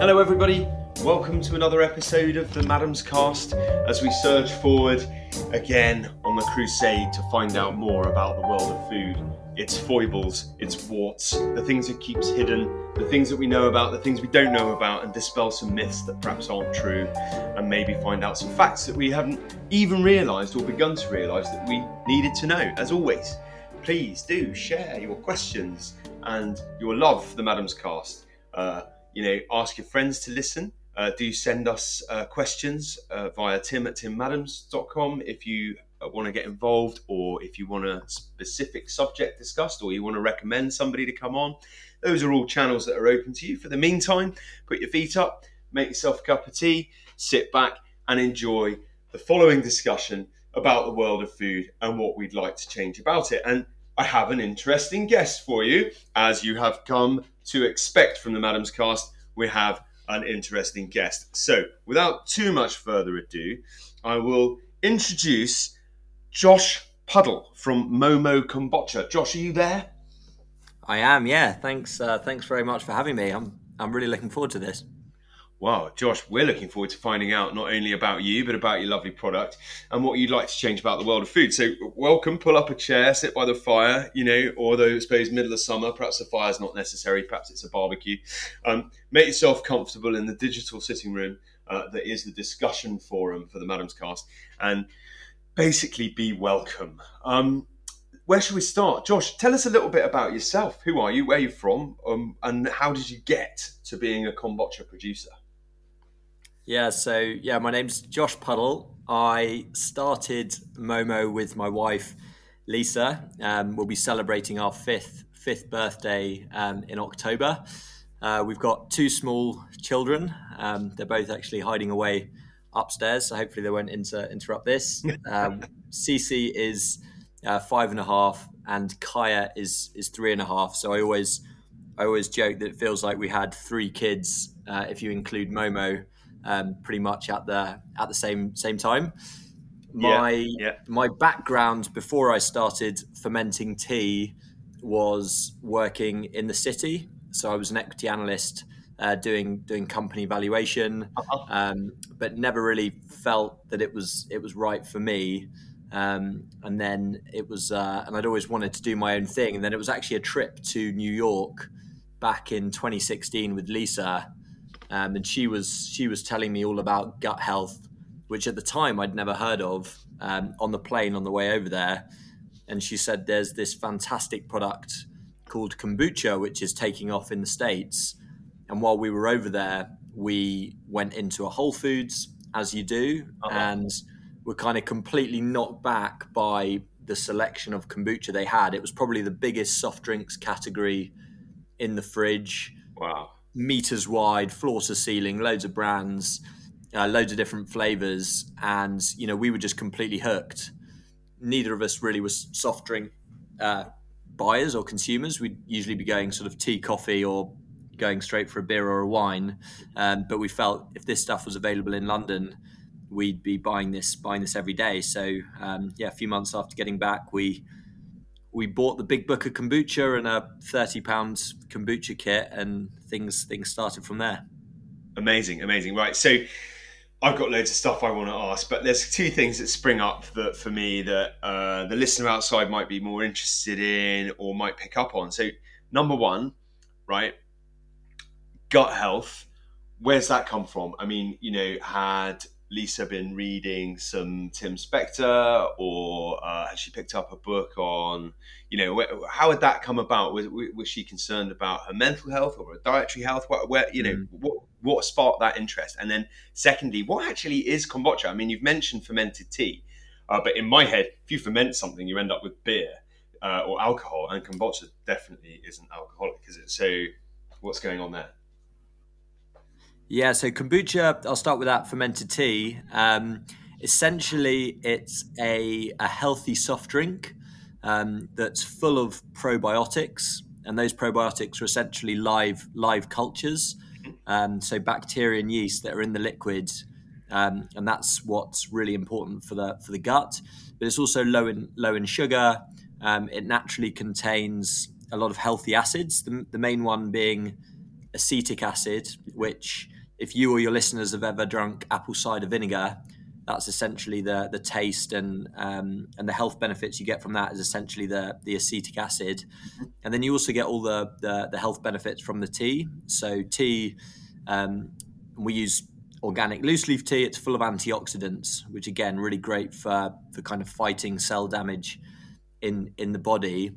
Hello, everybody. Welcome to another episode of the Maddams Cast as we surge forward again on the crusade to find out more about the world of food. Its foibles, its warts, the things it keeps hidden, the things that we know about, the things we don't know about, and dispel some myths that perhaps aren't true, and maybe find out some facts that we haven't even realised or begun to realise that we needed to know. As always, please do share your questions and your love for the Maddams Cast. Uh, you know, ask your friends to listen. Uh, do send us uh, questions uh, via tim at timmaddams.com if you uh, want to get involved or if you want a specific subject discussed or you want to recommend somebody to come on. Those are all channels that are open to you. For the meantime, put your feet up, make yourself a cup of tea, sit back and enjoy the following discussion about the world of food and what we'd like to change about it. And I have an interesting guest for you, as you have come to expect from the Maddams Cast. We have an interesting guest. So, without too much further ado, I will introduce Josh Puddle from Momo Kombucha. Josh, are you there? I am, yeah. Thanks, uh, thanks very much for having me. I'm, I'm really looking forward to this. Wow, Josh, we're looking forward to finding out not only about you, but about your lovely product and what you'd like to change about the world of food. So, welcome, pull up a chair, sit by the fire, you know, although I suppose middle of summer, perhaps the fire's not necessary, perhaps it's a barbecue. Um, make yourself comfortable in the digital sitting room uh, that is the discussion forum for the Maddams Cast and basically be welcome. Um, where should we start? Josh, tell us a little bit about yourself. Who are you? Where are you from? Um, and how did you get to being a kombucha producer? Yeah, so yeah, my name's Josh Puddle. I started Momo with my wife Lisa. Um, we'll be celebrating our fifth fifth birthday um, in October. Uh, we've got two small children. Um, they're both actually hiding away upstairs, so hopefully they won't inter- interrupt this. Um, Cece is uh, five and a half, and Kaya is is three and a half. So I always I always joke that it feels like we had three kids uh, if you include Momo um, pretty much at the at the same same time. My Yeah, yeah. my background before I started fermenting tea was working in the city. So I was an equity analyst uh, doing doing company valuation, Uh-huh. um, but never really felt that it was it was right for me. Um, and then it was, uh, and I'd always wanted to do my own thing. And then it was actually a trip to New York back in 2016 with Lisa, um, and she was she was telling me all about gut health, which at the time I'd never heard of. Um, on the plane on the way over there, and she said there's this fantastic product called kombucha, which is taking off in the states. And while we were over there, we went into a Whole Foods, as you do, Uh-huh. and were kind of completely knocked back by the selection of kombucha they had. It was probably the biggest soft drinks category in the fridge Wow. Meters wide, floor to ceiling, loads of brands, uh, loads of different flavors, and you know we were just completely hooked. Neither of us really was soft drink uh, buyers or consumers. We'd usually be going sort of tea, coffee, or going straight for a beer or a wine. Um, but we felt if this stuff was available in London, we'd be buying this buying this every day. So um, yeah, a few months after getting back, we we bought the big book of kombucha and a thirty pounds kombucha kit, and things things started from there. Amazing, amazing. Right, so I've got loads of stuff I want to ask, but there's two things that spring up that for me that uh, the listener outside might be more interested in or might pick up on. So, number one, right, gut health. Where's that come from? I mean, you know, had Lisa been reading some Tim Spector, or uh, had she picked up a book on, you know, where, how had that come about? Was, was she concerned about her mental health or her dietary health? What, where, you know, Mm. what what sparked that interest? And then, secondly, what actually is kombucha? I mean, you've mentioned fermented tea, uh, but in my head, if you ferment something, you end up with beer uh, or alcohol, and kombucha definitely isn't alcoholic, is it? So, what's going on there? Yeah, so kombucha, I'll start with that fermented tea. Um, essentially, it's a, a healthy soft drink um, that's full of probiotics, and those probiotics are essentially live live cultures, um, so bacteria and yeast that are in the liquid, um, and that's what's really important for the for the gut. But it's also low in low in sugar. Um, it naturally contains a lot of healthy acids. The, the main one being acetic acid, which, if you or your listeners have ever drunk apple cider vinegar, that's essentially the the taste and um, and the health benefits you get from that is essentially the the acetic acid, and then you also get all the, the, the health benefits from the tea. So tea, um, we use organic loose leaf tea. It's full of antioxidants, which again really great for for kind of fighting cell damage in in the body.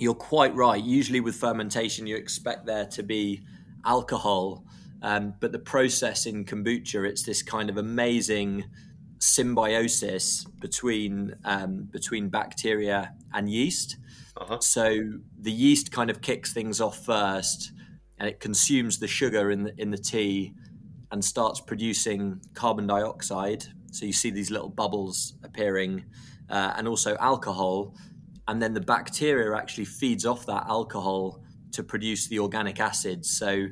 You're quite right. Usually with fermentation, you expect there to be alcohol. Um, but the process in kombucha, it's this kind of amazing symbiosis between um, between bacteria and yeast. Uh-huh. So the yeast kind of kicks things off first, and it consumes the sugar in the in the tea, and starts producing carbon dioxide. So you see these little bubbles appearing, uh, and also alcohol, and then the bacteria actually feeds off that alcohol to produce the organic acids. So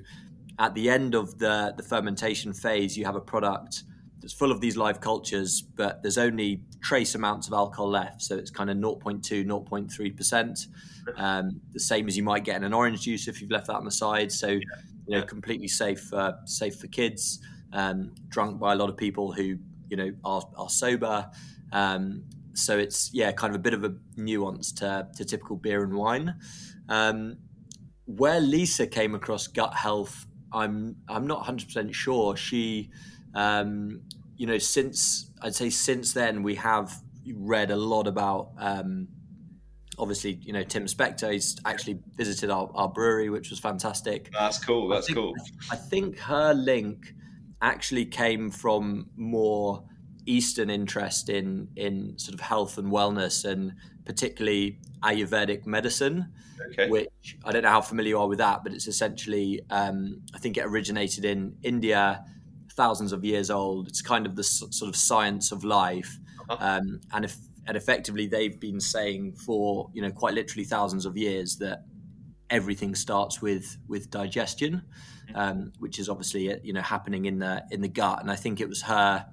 at the end of the the fermentation phase, you have a product that's full of these live cultures, but there's only trace amounts of alcohol left. So it's kind of 0.2, 0.3%. Um, the same as you might get in an orange juice if you've left that on the side. So, you know, completely safe, uh, safe for kids, um, drunk by a lot of people who, you know, are, are sober. Um, so it's, yeah, kind of a bit of a nuance to, to typical beer and wine. Um, where Lisa came across gut health, I'm, I'm not 100% sure. She, um, you know, since I'd say since then we have read a lot about. Um, obviously, you know, Tim Spector. He's actually visited our, our brewery, which was fantastic. That's cool. That's I think, cool. I think her link actually came from more Eastern interest in in sort of health and wellness, and particularly Ayurvedic medicine. Okay. Which I don't know how familiar you are with that, but it's essentially um, I think it originated in India thousands of years old. It's kind of the sort of science of life, uh-huh. um, and if and effectively they've been saying for you know quite literally thousands of years that everything starts with with digestion, mm-hmm. um, which is obviously uh, you know happening in the in the gut. And I think it was her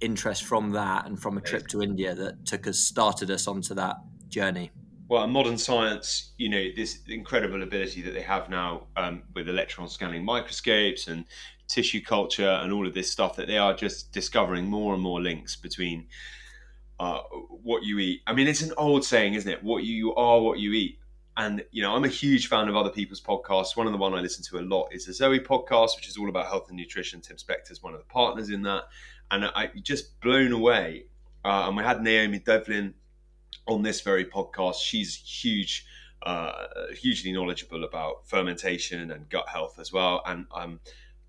interest from that and from a trip to India that took us started us onto that journey. Well, modern science, you know, this incredible ability that they have now um, with electron scanning microscopes and tissue culture and all of this stuff that they are just discovering more and more links between uh, what you eat. I mean, it's an old saying, isn't it? What you are, what you eat. And you know, I'm a huge fan of other people's podcasts. One of the one I listen to a lot is the Zoe podcast, which is all about health and nutrition. Tim Spector is one of the partners in that, and I just blown away. Uh, and we had Naomi Devlin on this very podcast. She's huge, uh, hugely knowledgeable about fermentation and gut health as well. And I'm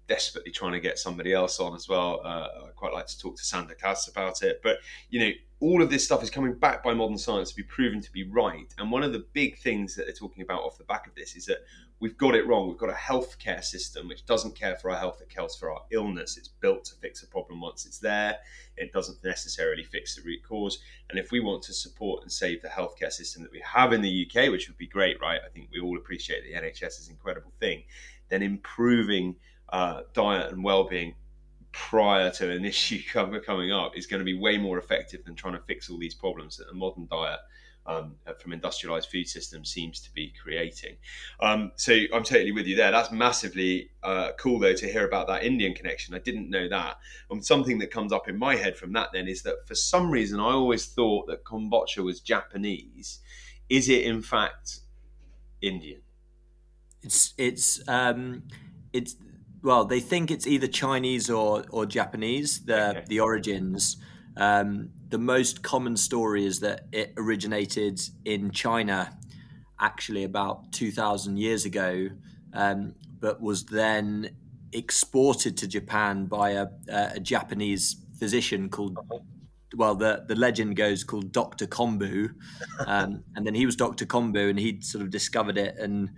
desperately trying to get somebody else on as well. Uh, I quite like to talk to Sandor Katz about it. But, you know, all of this stuff is coming back by modern science to be proven to be right. And one of the big things that they're talking about off the back of this is that we've got it wrong. We've got a healthcare system which doesn't care for our health, it cares for our illness. It's built to fix a problem once it's there. It doesn't necessarily fix the root cause. And if we want to support and save the healthcare system that we have in the UK, which would be great, right? I think we all appreciate the NHS is an incredible thing. Then improving uh, diet and well-being prior to an issue coming up is going to be way more effective than trying to fix all these problems that a modern diet um, from industrialized food systems seems to be creating. Um, so I'm totally with you there. That's massively uh, cool, though, to hear about that Indian connection. I didn't know that. And something that comes up in my head from that then is that for some reason I always thought that kombucha was Japanese. Is it in fact Indian? It's it's um, it's well, they think it's either Chinese or or Japanese. The okay. the origins. Um, the most common story is that it originated in China, actually about two thousand years ago, um, but was then exported to Japan by a, a Japanese physician called. Well, the, the legend goes called Dr. Kombu. Um, and then he was Dr. Kombu and he'd sort of discovered it and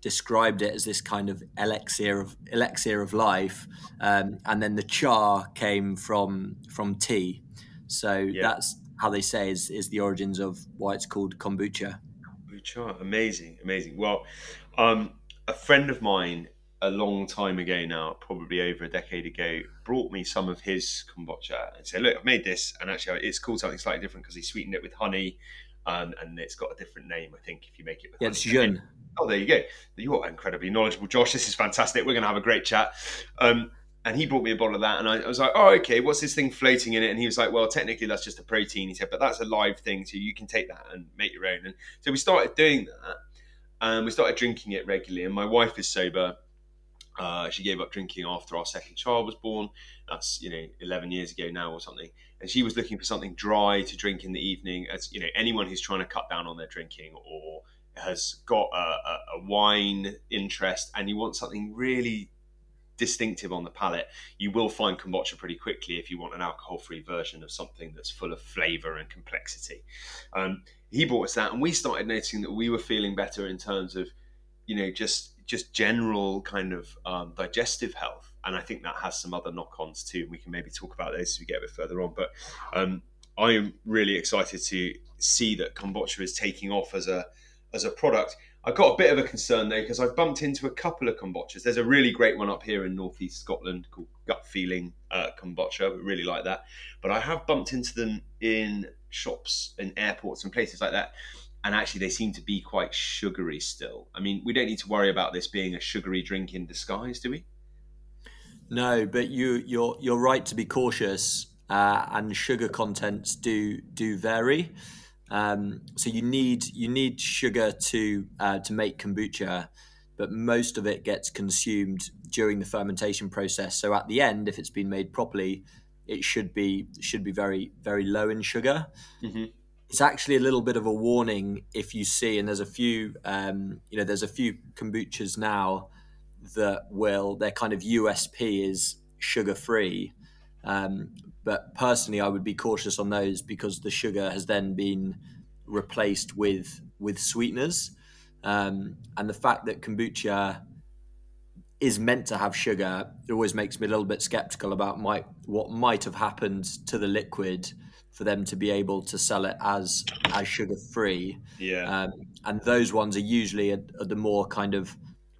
described it as this kind of elixir of elixir of life, um, and then the char came from from tea. So yeah. that's how they say is is the origins of why it's called kombucha. Kombucha, amazing, amazing. Well, um, a friend of mine a long time ago now, probably over a decade ago, brought me some of his kombucha and said, "Look, I've made this, and actually, it's called something slightly different because he sweetened it with honey, um, and it's got a different name. I think if you make it with yeah, honey. it's Jun. Oh, there you go. You're incredibly knowledgeable, Josh. This is fantastic. We're going to have a great chat. Um, and he brought me a bottle of that, and I, I, was like, "Oh, okay. What's this thing floating in it?" And he was like, "Well, technically, that's just a protein." He said, "But that's a live thing, so you can take that and make your own." And so we started doing that, and we started drinking it regularly. And my wife is sober. Uh, she gave up drinking after our second child was born. That's you know, eleven years ago now or something. And she was looking for something dry to drink in the evening. As you know, anyone who's trying to cut down on their drinking or has got a, a, a wine interest and you want something really distinctive on the palate, you will find kombucha pretty quickly if you want an alcohol-free version of something that's full of flavour and complexity. Um, he brought us that, and we started noticing that we were feeling better in terms of, you know, just just general kind of um, digestive health. And I think that has some other knock-ons too. And we can maybe talk about those as we get a bit further on. But um, I am really excited to see that kombucha is taking off as a as a product. I've got a bit of a concern though because I've bumped into a couple of kombuchas. There's a really great one up here in northeast Scotland called Gut Feeling uh, Kombucha. We really like that. But I have bumped into them in shops and airports and places like that. And actually, they seem to be quite sugary still. I mean, we don't need to worry about this being a sugary drink in disguise, do we? No, but you you're you're right to be cautious. Uh, and sugar contents do do vary. Um, so you need you need sugar to uh, to make kombucha, but most of it gets consumed during the fermentation process. So at the end, if it's been made properly, it should be should be very very low in sugar. Mm-hmm. It's actually a little bit of a warning if you see, and there's a few um, you know there's a few kombuchas now that will their kind of USP is sugar free. Um, but personally, I would be cautious on those because the sugar has then been replaced with with sweeteners, um, and the fact that kombucha is meant to have sugar it always makes me a little bit skeptical about might, what might have happened to the liquid for them to be able to sell it as as sugar free. Yeah, um, and those ones are usually at, at the more kind of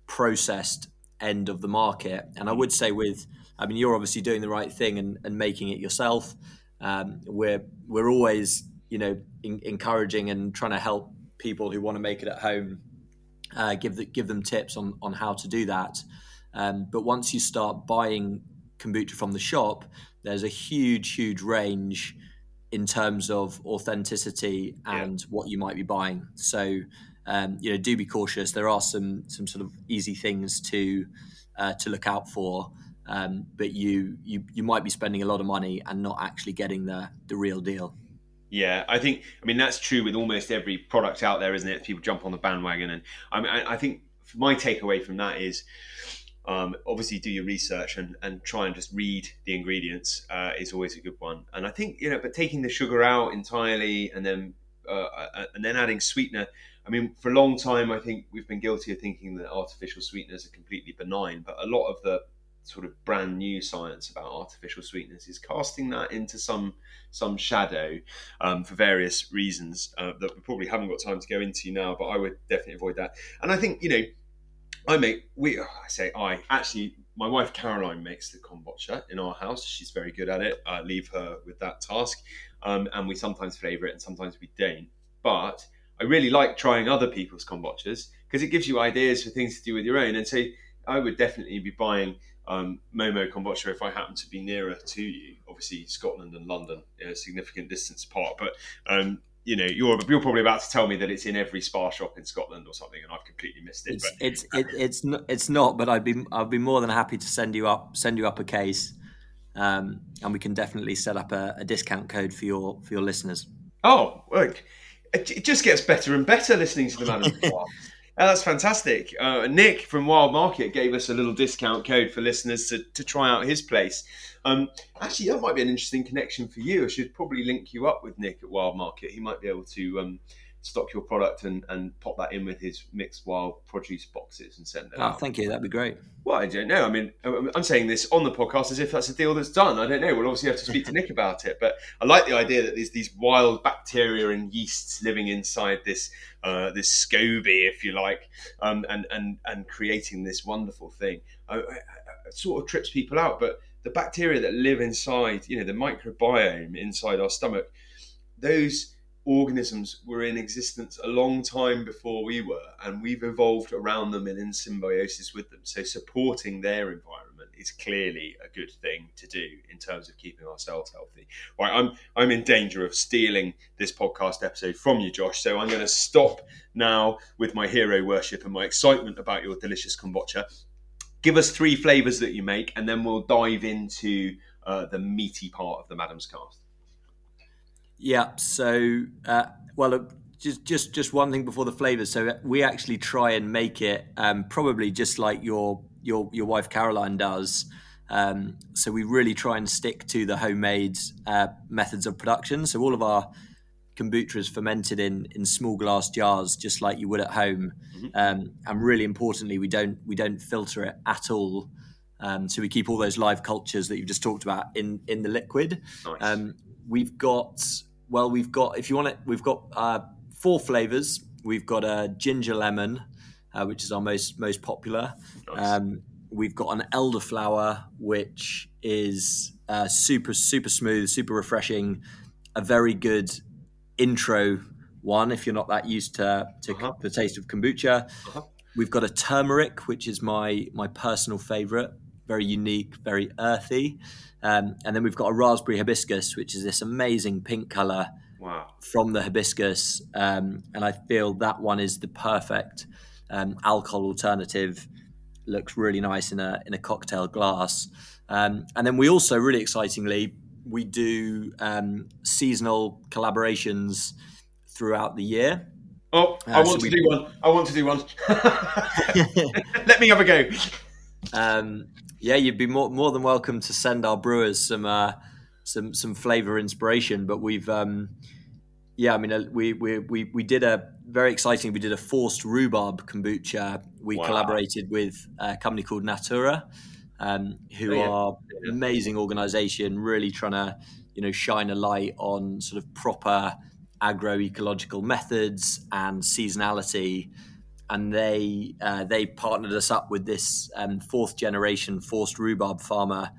processed end of the market. And I would say with I mean, you're obviously doing the right thing and, and making it yourself. Um, we're we're always, you know, in, encouraging and trying to help people who want to make it at home. Uh, give the, give them tips on on how to do that. Um, but once you start buying kombucha from the shop, there's a huge, huge range in terms of authenticity and yeah. what you might be buying. So, um, you know, do be cautious. There are some some sort of easy things to uh, to look out for um, but you, you you might be spending a lot of money and not actually getting the the real deal. Yeah, I think I mean that's true with almost every product out there, isn't it? People jump on the bandwagon, and I mean I, I think my takeaway from that is. Um, obviously, do your research and, and try and just read the ingredients uh, is always a good one. And I think you know, but taking the sugar out entirely and then uh, uh and then adding sweetener. I mean, for a long time, I think we've been guilty of thinking that artificial sweeteners are completely benign, but a lot of the sort of brand new science about artificial sweetness is casting that into some some shadow um, for various reasons uh, that we probably haven't got time to go into now. But I would definitely avoid that. And I think you know, I make we oh, I say I actually my wife Caroline makes the kombucha in our house. She's very good at it. I leave her with that task, um, and we sometimes flavour it and sometimes we don't. But I really like trying other people's kombuchas because it gives you ideas for things to do with your own. And so I would definitely be buying um, Momo Kombucha if I happen to be nearer to you. Obviously, Scotland and London, a significant distance apart, but um, you know, you're you're probably about to tell me that it's in every Spar shop in Scotland or something, and I've completely missed it. It's but, it's it, it's not it's not, but I'd be I'd be more than happy to send you up send you up a case, um, and we can definitely set up a, a, discount code for your for your listeners. Oh, look, it, just gets better and better listening to the man. Oh, that's fantastic. Uh, Nick from Wild Market gave us a little discount code for listeners to, to try out his place. Um, actually, that might be an interesting connection for you. I should probably link you up with Nick at Wild Market. He might be able to um, stock your product and, and pop that in with his mixed wild produce boxes and send it oh, out. Thank you. That'd be great. Well, I don't know. I mean, I'm saying this on the podcast as if that's a deal that's done. I don't know. We'll obviously have to speak to Nick about it. But I like the idea that there's these wild bacteria and yeasts living inside this uh, this SCOBY, if you like, um, and and and creating this wonderful thing. It sort of trips people out, but the bacteria that live inside, you know, the microbiome inside our stomach, those organisms were in existence a long time before we were, and we've evolved around them and in symbiosis with them. So supporting their environment is clearly a good thing to do in terms of keeping ourselves healthy. Right, I'm I'm in danger of stealing this podcast episode from you, Josh. So I'm going to stop now with my hero worship and my excitement about your delicious kombucha. Give us three flavors that you make, and then we'll dive into uh, the meaty part of the Maddams Cast. Yeah. So, uh, well, uh, just just just one thing before the flavors. So uh, we actually try and make it um, probably just like your your your wife Caroline does. Um, so we really try and stick to the homemade uh, methods of production. So all of our kombucha is fermented in in small glass jars, just like you would at home. Mm-hmm. Um, and really importantly, we don't we don't filter it at all. Um, so we keep all those live cultures that you've just talked about in in the liquid. Nice. Um, we've got well, we've got if you want it, we've got uh, four flavors. We've got a ginger lemon, uh, which is our most most popular. Nice. Um, we've got an elderflower, which is uh, super super smooth, super refreshing, a very good intro one if you're not that used to, to uh-huh. the taste of kombucha. Uh-huh. We've got a turmeric, which is my my personal favorite, very unique, very earthy. Um, and then we've got a raspberry hibiscus, which is this amazing pink color wow. from the hibiscus. Um, and I feel that one is the perfect um, alcohol alternative. Looks really nice in a in a cocktail glass. Um, and then we also, really excitingly, we do um, seasonal collaborations throughout the year. Oh, uh, I want so to do one. I want to do one. Let me have a go. Um, yeah, you'd be more more than welcome to send our brewers some uh, some some flavor inspiration. But we've um, yeah, I mean, uh, we, we we we did a very exciting. We did a forced rhubarb kombucha. We wow. collaborated with a company called Natoora, um, who oh, yeah. are an amazing organisation, really trying to you know shine a light on sort of proper agroecological methods and seasonality and they uh, they partnered us up with this um, fourth generation forced rhubarb farmer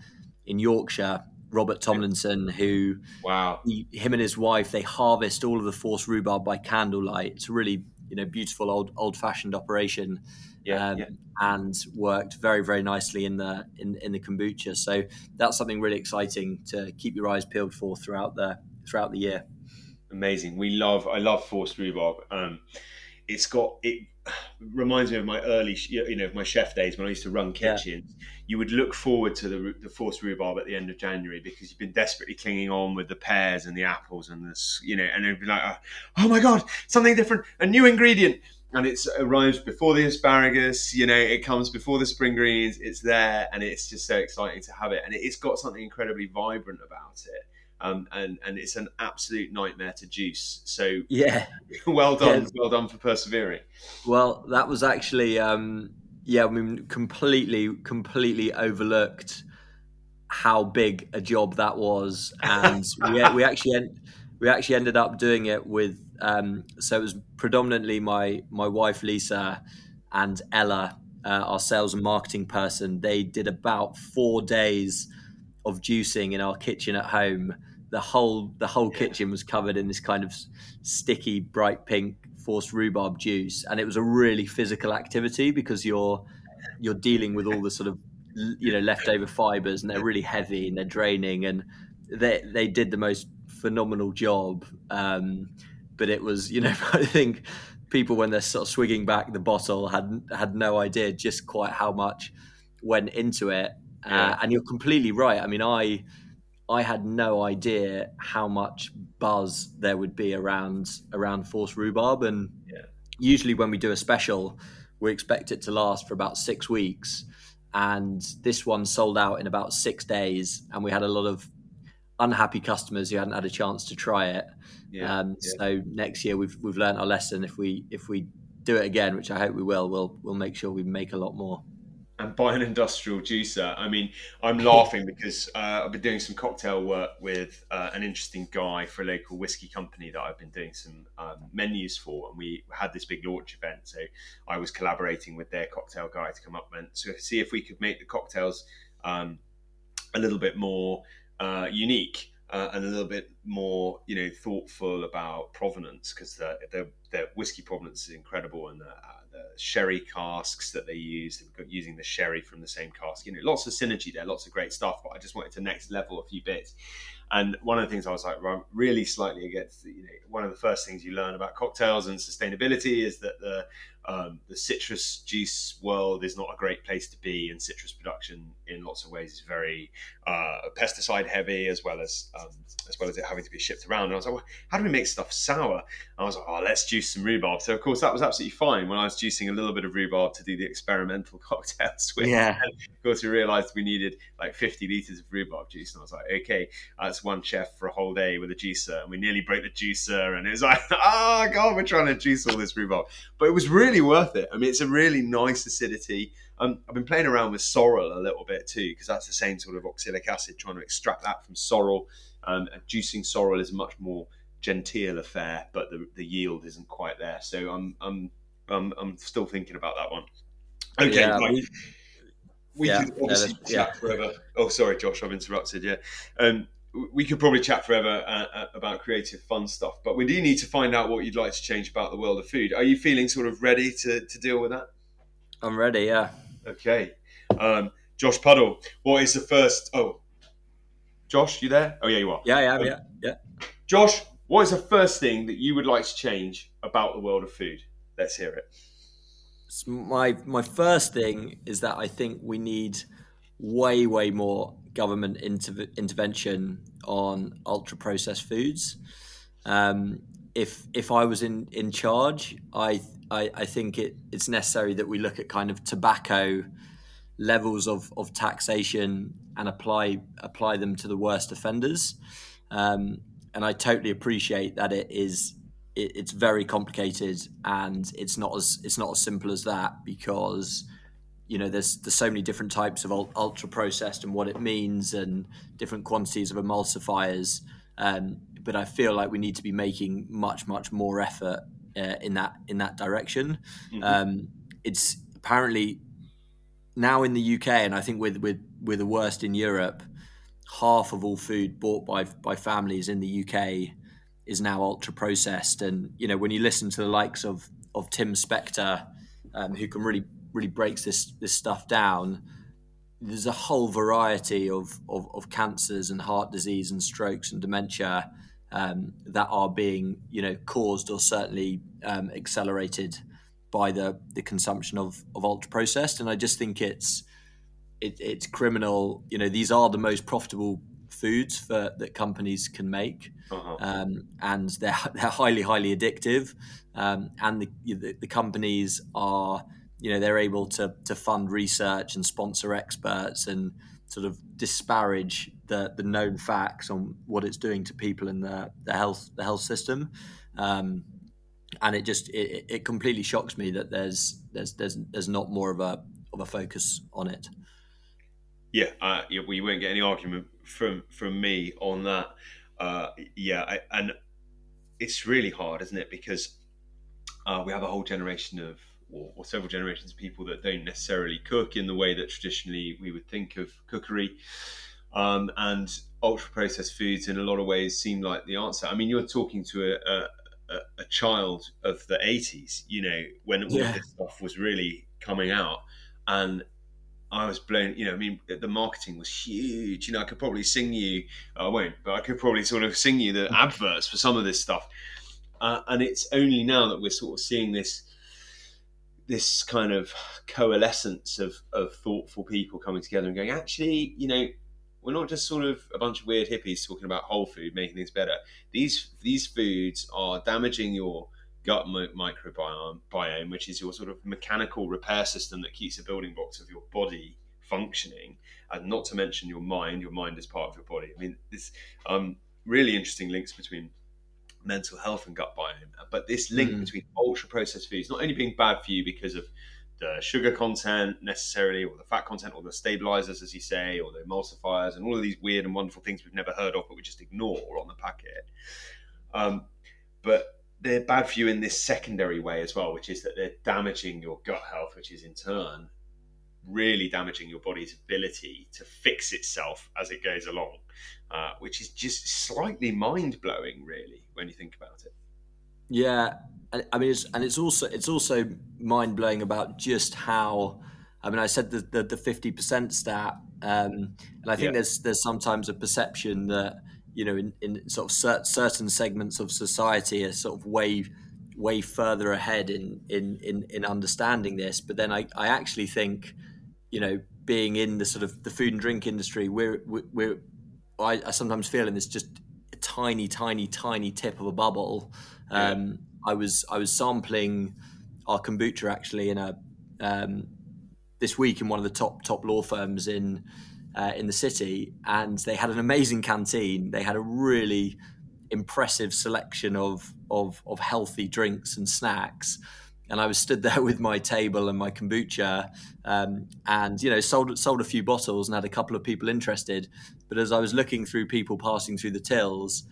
in Yorkshire, Robert Tomlinson, who wow he, him and his wife they harvest all of the forced rhubarb by candlelight. It's a really you know beautiful old old fashioned operation. Yeah, um, yeah, and worked very very nicely in the in, in the kombucha. So that's something really exciting to keep your eyes peeled for throughout the throughout the year. Amazing. We love I love forced rhubarb. Um, it's got it reminds me of my early, you know, my chef days when I used to run kitchens. Yeah. You would look forward to the, the forced rhubarb at the end of January because you've been desperately clinging on with the pears and the apples and this, you know, and it'd be like, oh, oh my god, something different, a new ingredient, and it arrives before the asparagus. You know, it comes before the spring greens. It's there, and it's just so exciting to have it, and it's got something incredibly vibrant about it um, and and it's an absolute nightmare to juice. So yeah, well done, yeah. well done for persevering. Well, that was actually um, yeah, I mean, completely completely overlooked how big a job that was, and we we actually en- we actually ended up doing it with um, so it was predominantly my my wife Lisa and Ella. Uh, our sales and marketing person, they did about four days of juicing in our kitchen at home the whole the whole yeah. kitchen was covered in this kind of sticky bright pink forced rhubarb juice and it was a really physical activity because you're you're dealing with all the sort of you know leftover fibers and they're really heavy and they're draining and they they did the most phenomenal job um, but it was you know i think people when they're sort of swigging back the bottle had had no idea just quite how much went into it yeah. uh, and you're completely right i mean i I had no idea how much buzz there would be around around Force Rhubarb, and yeah. usually when we do a special, we expect it to last for about six weeks, and this one sold out in about six days, and we had a lot of unhappy customers who hadn't had a chance to try it. Yeah, um, yeah. So next year we've we've learned our lesson. If we if we do it again, which I hope we will, we'll we'll make sure we make a lot more and buy an industrial juicer. I mean, I'm laughing because uh, I've been doing some cocktail work with uh, an interesting guy for a local whiskey company that I've been doing some um, menus for, and we had this big launch event. So I was collaborating with their cocktail guy to come up and so see if we could make the cocktails um, a little bit more uh, unique. Uh, and a little bit more, you know, thoughtful about provenance because the, the, the whiskey provenance is incredible, and the, uh, the sherry casks that they use, they've got using the sherry from the same cask. You know, lots of synergy there, lots of great stuff. But I just wanted to next level a few bits. And one of the things I was like really slightly against, you know, one of the first things you learn about cocktails and sustainability is that the um, the citrus juice world is not a great place to be, and citrus production in lots of ways is very uh, pesticide heavy, as well as um, as well as it having to be shipped around. And I was like, well, how do we make stuff sour? And I was like, oh, let's juice some rhubarb. So of course that was absolutely fine when I was juicing a little bit of rhubarb to do the experimental cocktails with. Yeah. And of course we realised we needed like 50 litres of rhubarb juice, and I was like, okay, that's one chef for a whole day with a juicer, and we nearly broke the juicer, and it was like, oh god, we're trying to juice all this rhubarb, but it was really worth it. I mean, it's a really nice acidity. Um, I've been playing around with sorrel a little bit too, because that's the same sort of oxalic acid, trying to extract that from sorrel. Um, juicing sorrel is a much more genteel affair, but the, the yield isn't quite there. So I'm, I'm, I'm, I'm still thinking about that one. Okay, yeah, right. we, we yeah, could obviously chat yeah. forever. Oh, sorry, Josh, I've interrupted. Yeah. Um, we could probably chat forever uh, uh, about creative fun stuff, but we do need to find out what you'd like to change about the world of food. Are you feeling sort of ready to, to deal with that? I'm ready, yeah. Okay. Um, Josh Puddle, what is the first? Oh, Josh, you there? Oh, yeah, you are. Yeah, yeah, um, yeah, yeah. Josh, what is the first thing that you would like to change about the world of food? Let's hear it. My my first thing is that I think we need way way more government inter- intervention on ultra processed foods. Um, if if I was in in charge, I I, I think it, it's necessary that we look at kind of tobacco levels of, of taxation and apply apply them to the worst offenders. Um, and I totally appreciate that it is it, it's very complicated and it's not as it's not as simple as that because you know there's there's so many different types of ultra processed and what it means and different quantities of emulsifiers um, but I feel like we need to be making much much more effort uh, in that in that direction mm-hmm. um, it's apparently now in the UK and I think with with with the worst in Europe half of all food bought by by families in the UK is now ultra processed and you know when you listen to the likes of of Tim Spector um, who can really really breaks this this stuff down, there's a whole variety of, of, of cancers and heart disease and strokes and dementia um, that are being you know caused or certainly um, accelerated by the the consumption of of ultra processed. And I just think it's it, it's criminal. You know, these are the most profitable foods for that companies can make, uh-huh. um, and they're they're highly highly addictive, um, and the, the, the companies are you know they're able to to fund research and sponsor experts and sort of disparage the the known facts on what it's doing to people in the the health the health system. Um, and it just it, it completely shocks me that there's there's there's there's not more of a of a focus on it. Yeah, uh, we won't get any argument from from me on that. Uh, yeah, I, and it's really hard, isn't it? Because uh, we have a whole generation of or, or, several generations of people that don't necessarily cook in the way that traditionally we would think of cookery. Um, and ultra processed foods, in a lot of ways, seem like the answer. I mean, you're talking to a, a, a child of the 80s, you know, when all yeah. this stuff was really coming out. And I was blown, you know, I mean, the marketing was huge. You know, I could probably sing you, I won't, but I could probably sort of sing you the adverts for some of this stuff. Uh, and it's only now that we're sort of seeing this this kind of coalescence of, of thoughtful people coming together and going, actually, you know, we're not just sort of a bunch of weird hippies talking about whole food making things better. These these foods are damaging your gut microbiome, biome, which is your sort of mechanical repair system that keeps the building blocks of your body functioning, and not to mention your mind. Your mind is part of your body. I mean, this um, really interesting links between mental health and gut biome. But this link mm. between ultra processed foods not only being bad for you because of the sugar content necessarily, or the fat content, or the stabilizers, as you say, or the emulsifiers, and all of these weird and wonderful things we've never heard of, but we just ignore on the packet. Um, but they're bad for you in this secondary way as well, which is that they're damaging your gut health, which is in turn really damaging your body's ability to fix itself as it goes along, uh, which is just slightly mind blowing, really, when you think about it. Yeah, I mean, it's, and it's also it's also mind blowing about just how. I mean, I said the the fifty percent stat, um, and I think yeah. there's there's sometimes a perception that you know in, in sort of cert, certain segments of society are sort of way way further ahead in in in, in understanding this. But then I, I actually think, you know, being in the sort of the food and drink industry, we're we're I, I sometimes feel in this just a tiny, tiny, tiny tip of a bubble um, I was I was sampling our kombucha actually in a um, this week in one of the top top law firms in uh, in the city, and they had an amazing canteen. They had a really impressive selection of of, of healthy drinks and snacks. And I was stood there with my table and my kombucha, um, and you know sold sold a few bottles and had a couple of people interested. But as I was looking through people passing through the tills,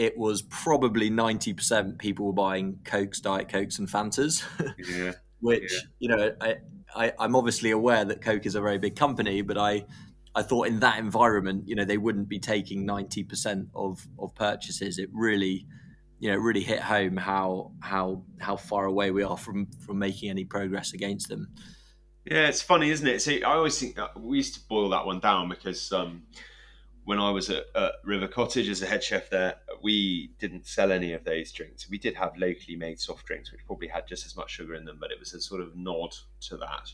it was probably 90% people were buying Cokes, Diet Cokes, and Fantas. Yeah. which, yeah. you know, I, I, I'm obviously aware that Coke is a very big company, but I, I thought in that environment, you know, they wouldn't be taking 90% of, of purchases. It really, you know, really hit home how how how far away we are from from making any progress against them. Yeah, it's funny, isn't it? See, I always think we used to boil that one down because um, when I was at, at, River Cottage as a head chef there, we didn't sell any of those drinks. We did have locally made soft drinks, which probably had just as much sugar in them, but it was a sort of nod to that.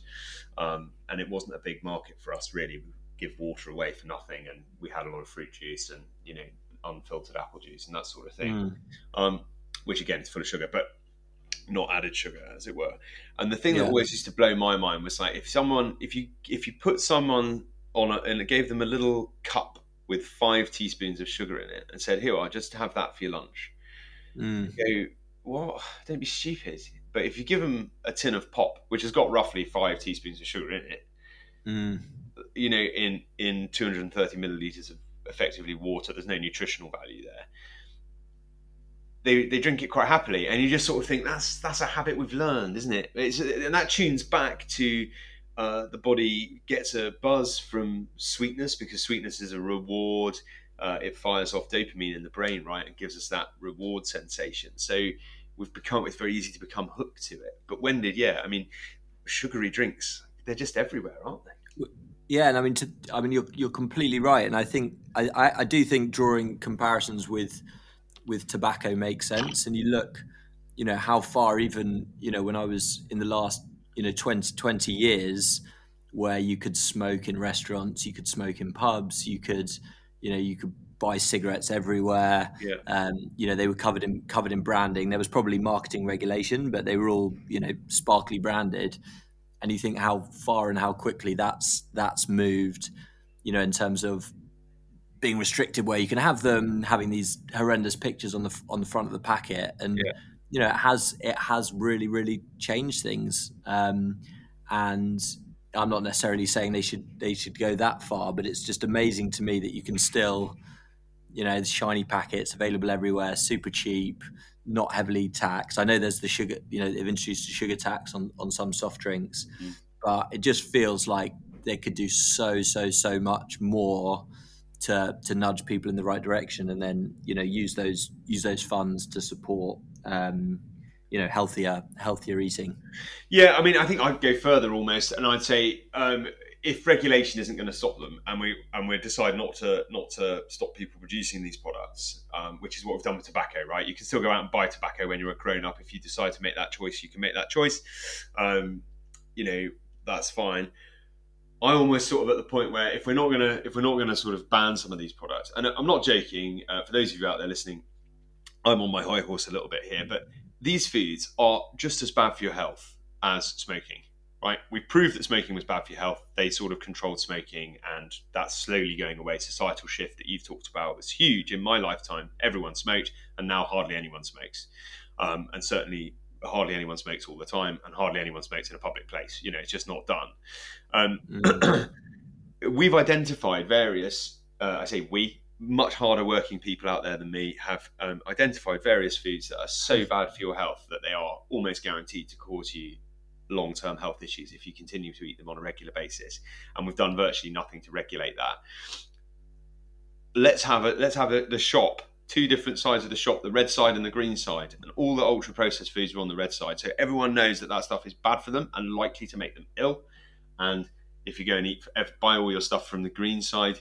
Um, and it wasn't a big market for us, really. We give water away for nothing, and we had a lot of fruit juice and, you know, unfiltered apple juice and that sort of thing, mm. um, which again is full of sugar, but not added sugar, as it were. And the thing yeah. that always used to blow my mind was like, if someone, if you, if you put someone on a, and it gave them a little cup with five teaspoons of sugar in it and said, "Here, I'll just have that for your lunch." Mm. You go, what? Don't be stupid. But if you give them a tin of pop, which has got roughly five teaspoons of sugar in it, mm. you know, in in 230 milliliters of effectively water, there's no nutritional value there. They, they drink it quite happily, and you just sort of think that's that's a habit we've learned, isn't it? It's, and that tunes back to uh, the body gets a buzz from sweetness because sweetness is a reward. Uh, it fires off dopamine in the brain, right, and gives us that reward sensation. So we've become it's very easy to become hooked to it. But when did yeah? I mean, sugary drinks they're just everywhere, aren't they? Yeah, and I mean, to, I mean, you're you're completely right, and I think I, I, I do think drawing comparisons with with tobacco makes sense. And you look, you know, how far even you know when I was in the last you know 20, 20 years where you could smoke in restaurants, you could smoke in pubs, you could, you know, you could buy cigarettes everywhere. Yeah. Um, you know, they were covered in covered in branding. There was probably marketing regulation, but they were all, you know, sparkly branded. And you think how far and how quickly that's that's moved, you know, in terms of being restricted where you can have them, having these horrendous pictures on the on the front of the packet, and yeah you know, it has it has really really changed things. Um, and I'm not necessarily saying they should they should go that far, but it's just amazing to me that you can still, you know, the shiny packets available everywhere, super cheap, not heavily taxed. I know there's the sugar, you know, they've introduced a sugar tax on on some soft drinks, mm. but it just feels like they could do so so so much more to to nudge people in the right direction, and then you know use those use those funds to support um, you know healthier healthier eating. Yeah, I mean, I think I'd go further almost, and I'd say um, if regulation isn't going to stop them, and we and we decide not to not to stop people producing these products, um, which is what we've done with tobacco, right? You can still go out and buy tobacco when you're a grown up. If you decide to make that choice, you can make that choice. Um, you know, that's fine. I almost sort of at the point where if we're not gonna if we're not gonna sort of ban some of these products, and I'm not joking. Uh, for those of you out there listening, I'm on my high horse a little bit here, but these foods are just as bad for your health as smoking. Right? We proved that smoking was bad for your health. They sort of controlled smoking, and that's slowly going away. Societal shift that you've talked about was huge in my lifetime. Everyone smoked, and now hardly anyone smokes, um, and certainly hardly anyone smokes all the time, and hardly anyone smokes in a public place. You know, it's just not done. Um, mm. we've identified various. Uh, I say we much harder working people out there than me have um, identified various foods that are so bad for your health that they are almost guaranteed to cause you long term health issues if you continue to eat them on a regular basis. And we've done virtually nothing to regulate that. Let's have a let's have a, the shop two different sides of the shop the red side and the green side and all the ultra processed foods are on the red side so everyone knows that that stuff is bad for them and likely to make them ill and if you go and eat buy all your stuff from the green side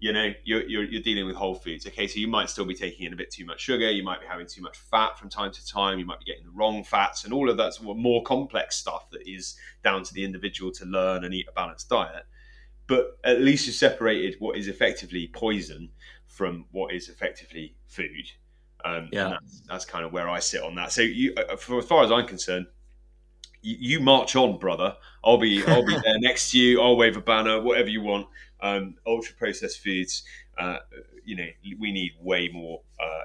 you know you're, you're, you're, dealing with whole foods okay? So you might still be taking in a bit too much sugar you might be having too much fat from time to time you might be getting the wrong fats and all of that's more complex stuff that is down to the individual to learn and eat a balanced diet. But at least you separated what is effectively poison from what is effectively food um, yeah. that's, that's, kind of where i sit on that. So you uh, for as far as i'm concerned you, march on brother. I'll be i'll be there next to you i'll wave a banner whatever you want um, ultra processed foods, uh, you know, we need way more uh,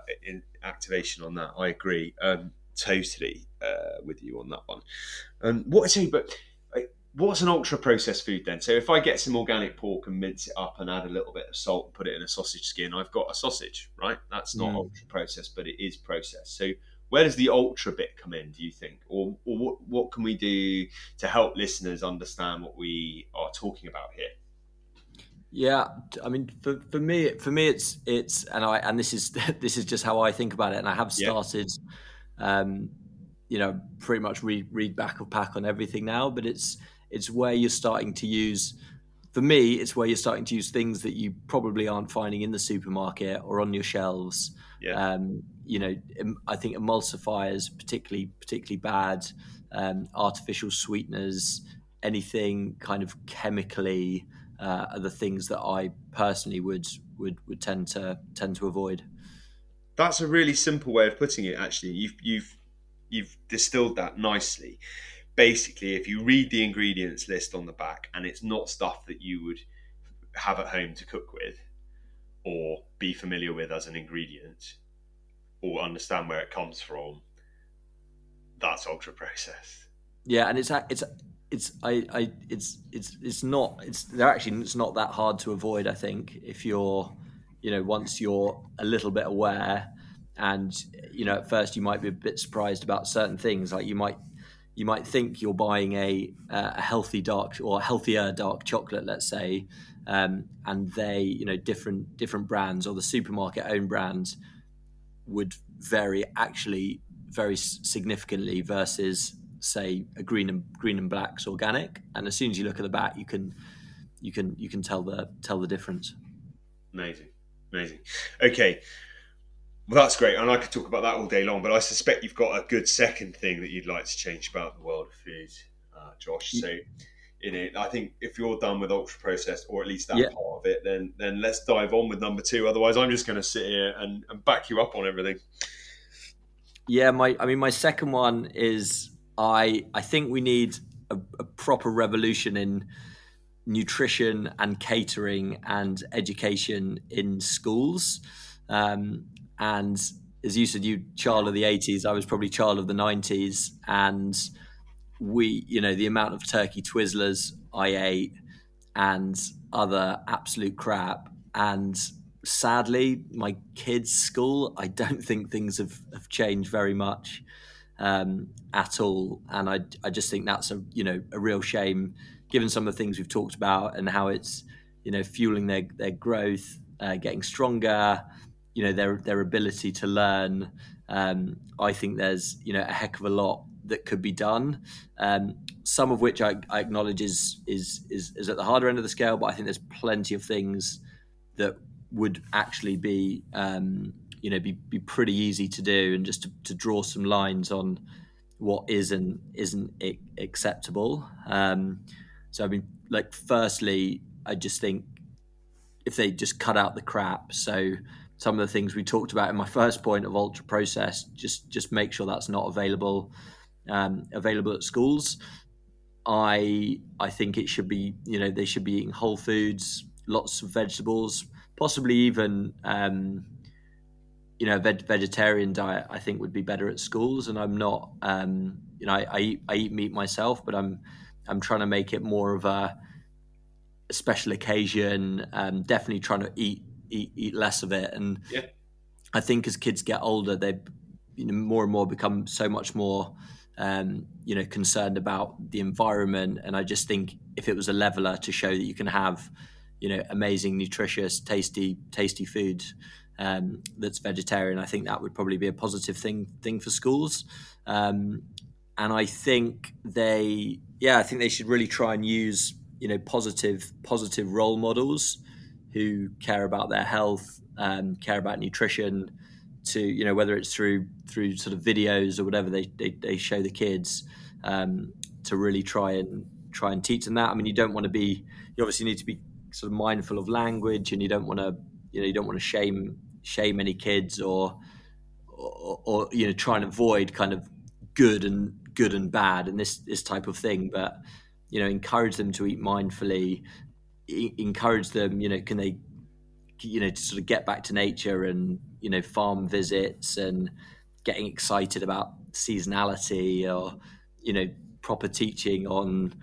activation on that. I agree um, totally uh, with you on that one. Um, what I say, but what's an ultra processed food then? So if I get some organic pork and mince it up and add a little bit of salt and put it in a sausage skin, I've got a sausage, right? That's not mm. ultra processed, but it is processed. So where does the ultra bit come in? Do you think, or, or what, what can we do to help listeners understand what we are talking about here? Yeah, I mean, for, for me, for me, it's it's, and I and this is this is just how I think about it, and I have started, yeah. um, you know, pretty much read read back of pack on everything now, but it's it's where you're starting to use. For me, it's where you're starting to use things that you probably aren't finding in the supermarket or on your shelves. Yeah. Um, you know, I think emulsifiers, particularly particularly bad, um, artificial sweeteners, anything kind of chemically uh, are the things that I personally would would would tend to tend to avoid. That's a really simple way of putting it. Actually, you've you've you've distilled that nicely. Basically, if you read the ingredients list on the back, and it's not stuff that you would have at home to cook with, or be familiar with as an ingredient, or understand where it comes from, that's ultra processed. Yeah, and it's it's it's I, I it's it's it's not it's they're actually it's not that hard to avoid I think if you're you know once you're a little bit aware and you know at first you might be a bit surprised about certain things. Like you might you might think you're buying a a healthy dark or healthier dark chocolate let's say um, and they you know different different brands or the supermarket own brands would vary actually very significantly versus say a green and green and blacks organic, and as soon as you look at the back, you can you can you can tell the tell the difference. Amazing, amazing. Okay, well that's great, and I could talk about that all day long. But I suspect you've got a good second thing that you'd like to change about the world of food, uh, Josh. So. In it, I think if you're done with ultra processed, or at least that yeah. part of it, then then let's dive on with number two. Otherwise, I'm just going to sit here and, and back you up on everything. Yeah, my I mean, my second one is I I think we need a, a proper revolution in nutrition and catering and education in schools. Um, and as you said, you child of the eighties, I was probably child of the nineties, and we, you know, the amount of turkey Twizzlers I ate and other absolute crap, and sadly, my kids' school, I don't think things have, have changed very much um, at all. And I, I just think that's a you know a real shame, given some of the things we've talked about and how it's you know fueling their their growth, uh, getting stronger, you know their their ability to learn. Um, I think there's you know a heck of a lot that could be done. Um, some of which I, I acknowledge is, is is is at the harder end of the scale, but I think there's plenty of things that would actually be um, you know be, be pretty easy to do and just to, to draw some lines on what is and isn't acceptable. Um, so i mean like firstly i just think if they just cut out the crap so some of the things we talked about in my first point of ultra process just just make sure that's not available um, available at schools. I i think it should be you know they should be eating whole foods lots of vegetables possibly even um, you know, veg- vegetarian diet I think would be better at schools. And I'm not, um, you know, I, I, eat, I eat meat myself, but I'm I'm trying to make it more of a, a special occasion. Um, definitely trying to eat eat eat less of it. And yeah. I think as kids get older, they you know more and more become so much more um, you know, concerned about the environment. And I just think if it was a leveler to show that you can have, you know, amazing, nutritious, tasty, tasty food um, that's vegetarian, I think that would probably be a positive thing thing for schools. Um, and I think they, yeah, I think they should really try and use, you know, positive positive role models who care about their health, um, care about nutrition, to you know whether it's through through sort of videos or whatever they they, they show the kids um, to really try and try and teach them that. I mean, you don't want to be you obviously need to be sort of mindful of language, and you don't want to you know you don't want to shame shame any kids or, or, or you know try and avoid kind of good and good and bad and this this type of thing, but you know encourage them to eat mindfully, encourage them you know can they you know to sort of get back to nature and you know farm visits and getting excited about seasonality or you know proper teaching on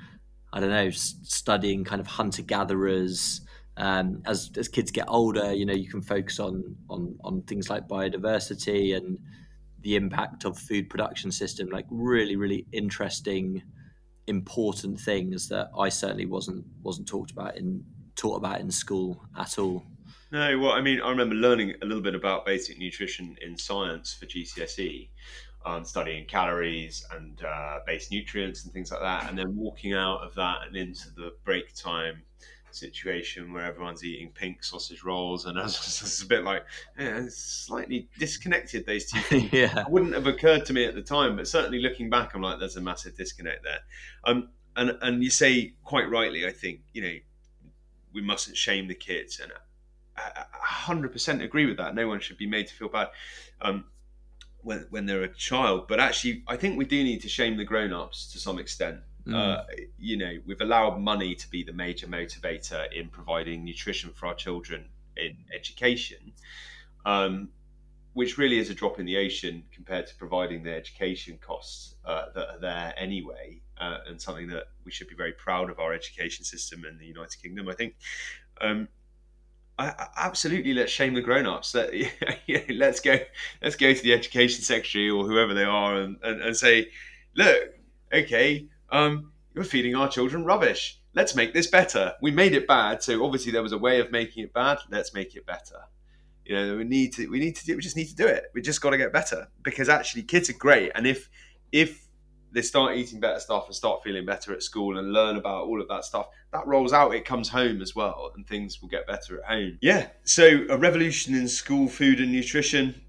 I don't know studying kind of hunter gatherers um, as as kids get older you know you can focus on on on things like biodiversity and the impact of food production system like really really interesting important things that I certainly wasn't wasn't talked about in taught about in school at all. No, well, I mean, I remember learning a little bit about basic nutrition in science for GCSE, um, studying calories and uh, base nutrients and things like that, and then walking out of that and into the break time situation where everyone's eating pink sausage rolls, and I was just a bit like, yeah, slightly disconnected. Those two things yeah. it wouldn't have occurred to me at the time, but certainly looking back, I'm like, there's a massive disconnect there. Um, and and you say quite rightly, I think you know we mustn't shame the kids and hundred percent agree with that. No one should be made to feel bad um, when when they're a child. But actually, I think we do need to shame the grown-ups to some extent. Mm. Uh, you know, we've allowed money to be the major motivator in providing nutrition for our children in education, um, which really is a drop in the ocean compared to providing the education costs uh, that are there anyway, uh, and something that we should be very proud of our education system in the United Kingdom. I think. Um, I, absolutely let's shame the grown-ups. Let's go let's go to the education secretary or whoever they are and, and, and say look okay um, you're feeding our children rubbish. Let's make this better. We made it bad so obviously there was a way of making it bad. Let's make it better. You know we need to we need to do we just need to do it. We just got to get better because actually kids are great. And if if they start eating better stuff and start feeling better at school and learn about all of that stuff. That rolls out, it comes home as well, and things will get better at home. Yeah, so a revolution in school food and nutrition.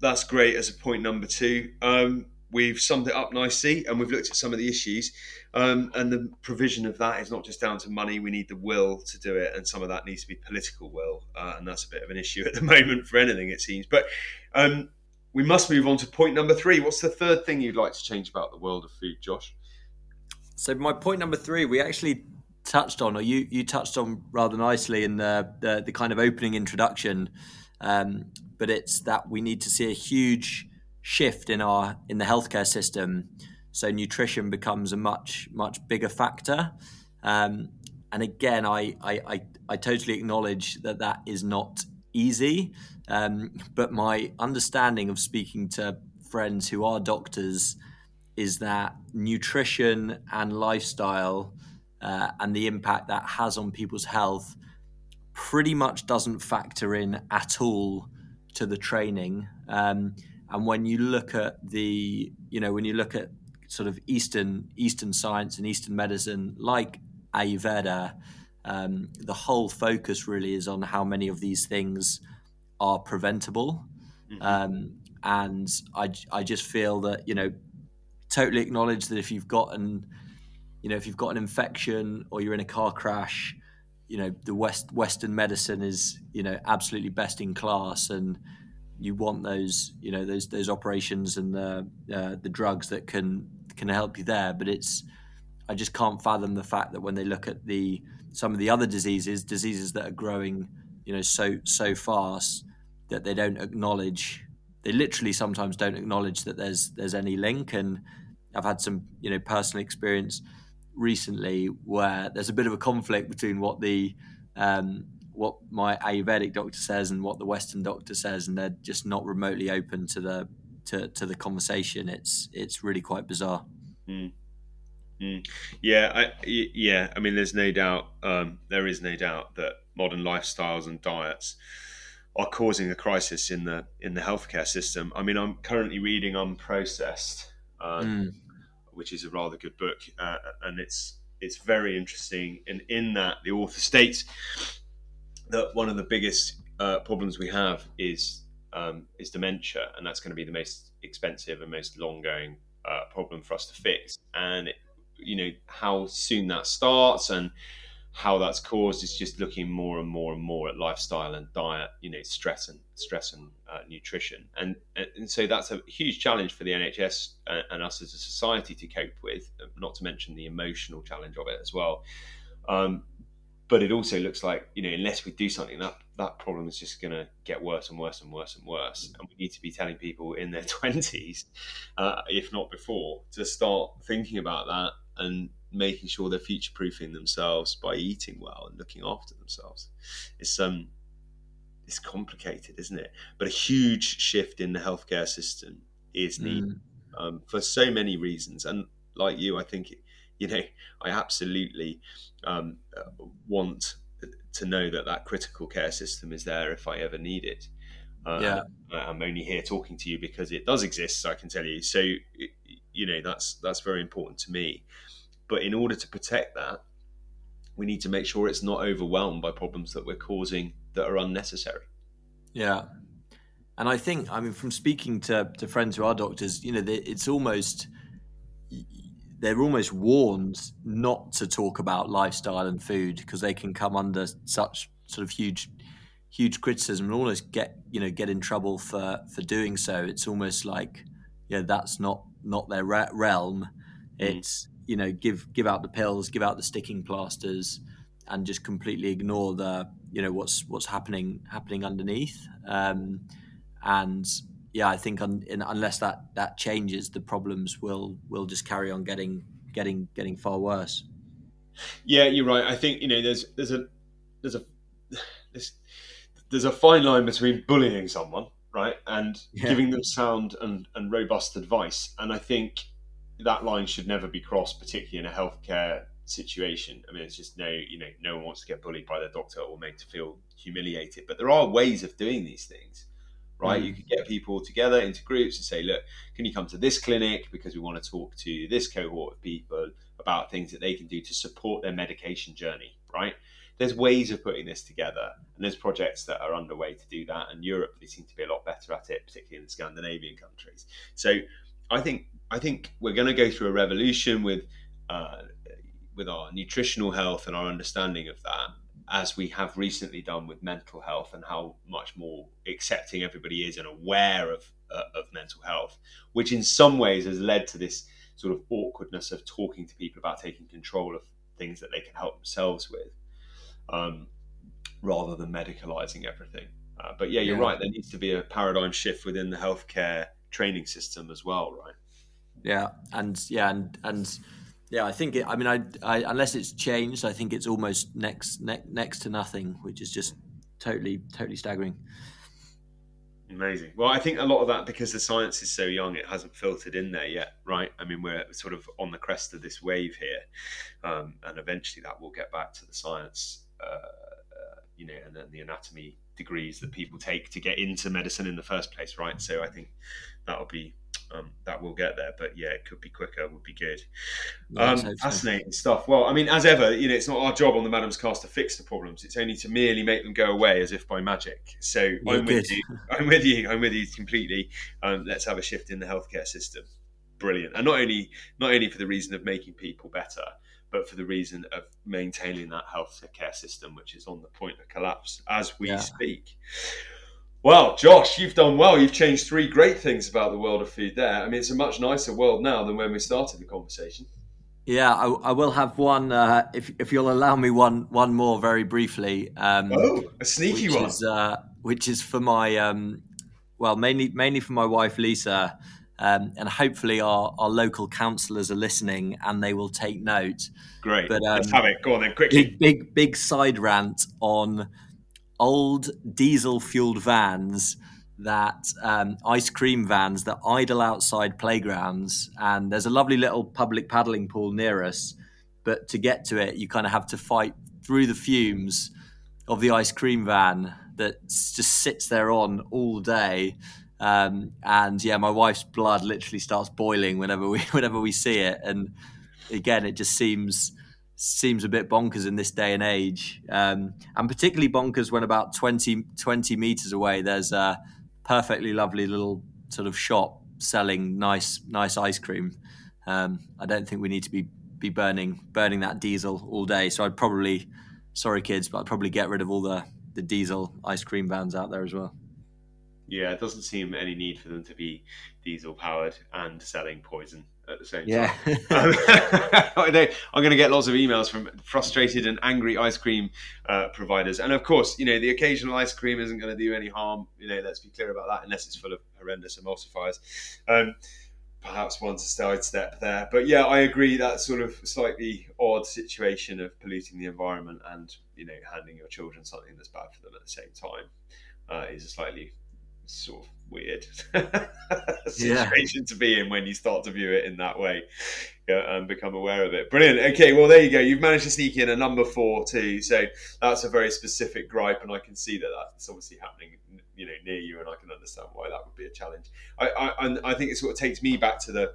That's great as a point number two. Um, we've summed it up nicely and we've looked at some of the issues. Um, and the provision of that is not just down to money, we need the will to do it, and some of that needs to be political will. Uh, and that's a bit of an issue at the moment for anything, it seems. But um, we must move on to point number three. What's the third thing you'd like to change about the world of food, Josh? So my point number three, we actually touched on, or you you touched on rather nicely in the the, the kind of opening introduction. Um, but it's that we need to see a huge shift in our in the healthcare system, so nutrition becomes a much much bigger factor. Um, and again, I, I I I totally acknowledge that that is not easy. Um, but my understanding of speaking to friends who are doctors is that nutrition and lifestyle uh, and the impact that has on people's health pretty much doesn't factor in at all to the training. Um, and when you look at the, you know, when you look at sort of Eastern Eastern science and Eastern medicine, like Ayurveda, um, the whole focus really is on how many of these things are preventable. Mm-hmm. Um, and I, I just feel that, you know, totally acknowledge that if you've got an, you know, if you've got an infection or you're in a car crash, you know, the West Western medicine is, you know, absolutely best in class, and you want those, you know, those those operations and the uh, the drugs that can can help you there. But it's, I just can't fathom the fact that when they look at the some of the other diseases, diseases that are growing, you know, so so fast that they don't acknowledge. They literally sometimes don't acknowledge that there's there's any link. And I've had some, you know, personal experience recently where there's a bit of a conflict between what the um, what my Ayurvedic doctor says and what the Western doctor says, and they're just not remotely open to the to, to the conversation. It's it's really quite bizarre. Mm. Mm. Yeah, I, yeah. I mean, there's no doubt. Um, there is no doubt that modern lifestyles and diets are causing a crisis in the in the healthcare system. I mean, I'm currently reading Unprocessed, um, mm. which is a rather good book, uh, and it's it's very interesting. And in that, the author states that one of the biggest uh, problems we have is um, is dementia, and that's going to be the most expensive and most long going uh, problem for us to fix. And it, you know how soon that starts and how that's caused is just looking more and more and more at lifestyle and diet, you know, stress and stress and uh, nutrition, and and so that's a huge challenge for the NHS and, and, us as a society to cope with. Not to mention the emotional challenge of it as well. Um, but it also looks like you know unless we do something that that problem is just going to get worse and worse and worse and worse and we need to be telling people in their 20s uh, if not before to start thinking about that and making sure they're future proofing themselves by eating well and looking after themselves. It's um it's complicated, isn't it? But a huge shift in the healthcare system is needed mm. um, for so many reasons. And like you, I think you know I absolutely um, want to know that that critical care system is there if I ever need it. Um, yeah, I'm only here talking to you because it does exist. I can tell you. So you know that's that's very important to me. But in order to protect that, we need to make sure it's not overwhelmed by problems that we're causing that are unnecessary. Yeah. And I think, I mean, from speaking to, to friends who are doctors, you know, it's almost, they're almost warned not to talk about lifestyle and food because they can come under such sort of huge, huge criticism and almost get, you know, get in trouble for, for doing so. It's almost like, yeah, that's not, not their realm. Mm. It's, you know give give out the pills, give out the sticking plasters, and just completely ignore the you know what's what's happening happening underneath. Um, and yeah, I think un, in, unless that that changes, the problems will will just carry on getting getting getting far worse. Yeah, you're right. I think you know there's there's a there's a there's, there's a fine line between bullying someone right and yeah. giving them sound and, and robust advice and i think that line should never be crossed, particularly in a healthcare situation. I mean, it's just no, you know, no one wants to get bullied by their doctor or made to feel humiliated. But there are ways of doing these things, right? Mm. You could get people together into groups and say, look, can you come to this clinic because we want to talk to this cohort of people about things that they can do to support their medication journey, right? There's ways of putting this together, and there's projects that are underway to do that. And Europe, they seem to be a lot better at it, particularly in the Scandinavian countries. So I think I think we're going to go through a revolution with uh, with our nutritional health and our understanding of that, as we have recently done with mental health and how much more accepting everybody is and aware of uh, of mental health, which in some ways has led to this sort of awkwardness of talking to people about taking control of things that they can help themselves with, um, rather than medicalizing everything. Uh, but yeah, you're yeah. right. There needs to be a paradigm shift within the healthcare training system as well, right? Yeah, and yeah, and and yeah, I think it, I mean, I, I unless it's changed, I think it's almost next ne- next to nothing, which is just totally totally staggering. Amazing. Well, I think a lot of that because the science is so young, it hasn't filtered in there yet, right? I mean, we're sort of on the crest of this wave here, um, and eventually that will get back to the science, uh, uh, you know, and then the anatomy degrees that people take to get into medicine in the first place, right? So I think that'll be um, that will get there. But yeah, it could be quicker. Would be good. Um, fascinating stuff. Well, I mean, as ever, you know, it's not our job on the Maddams Cast to fix the problems. It's only to merely make them go away as if by magic. So You're I'm good. with you. I'm with you. I'm with you completely. Um, let's have a shift in the healthcare system. Brilliant. And not only not only for the reason of making people better, but for the reason of maintaining that healthcare system, which is on the point of collapse as we yeah. speak. Well, Josh, you've done well. You've changed three great things about the world of food there. I mean, it's a much nicer world now than when we started the conversation. Yeah, I, I will have one. Uh, if if you'll allow me one one more very briefly. Um, oh, a sneaky which one. Is, uh, which is for my um, well, mainly mainly for my wife Lisa, um, and hopefully our our local councillors are listening and they will take note. Great. But, Let's have it. Go on then, quickly. Big big big side rant on old diesel fueled vans that um, ice cream vans that idle outside playgrounds, and there's a lovely little public paddling pool near us. But to get to it, you kind of have to fight through the fumes of the ice cream van that just sits there on all day. Um, and yeah, my wife's blood literally starts boiling whenever we whenever we see it. And again, it just seems seems a bit bonkers in this day and age, um, and particularly bonkers when about 20, 20 meters away there's a perfectly lovely little sort of shop selling nice nice ice cream. Um, I don't think we need to be be burning burning that diesel all day. So I'd probably, sorry kids, but I'd probably get rid of all the the diesel ice cream vans out there as well. Yeah, it doesn't seem any need for them to be diesel powered and selling poison at the same yeah. time. I'm going to get lots of emails from frustrated and angry ice cream uh, providers, and of course, you know the occasional ice cream isn't going to do any harm. You know, let's be clear about that, unless it's full of horrendous emulsifiers. Um, perhaps one to sidestep there, but yeah, I agree that sort of slightly odd situation of polluting the environment and you know handing your children something that's bad for them at the same time uh, is a slightly sort of weird situation yeah. to be in when you start to view it in that way and become aware of it. Brilliant. Okay, well there you go. You've managed to sneak in a number four too. So that's a very specific gripe, and I can see that that's obviously happening, you know, near you, and I can understand why that would be a challenge. I I, I think it sort of takes me back to the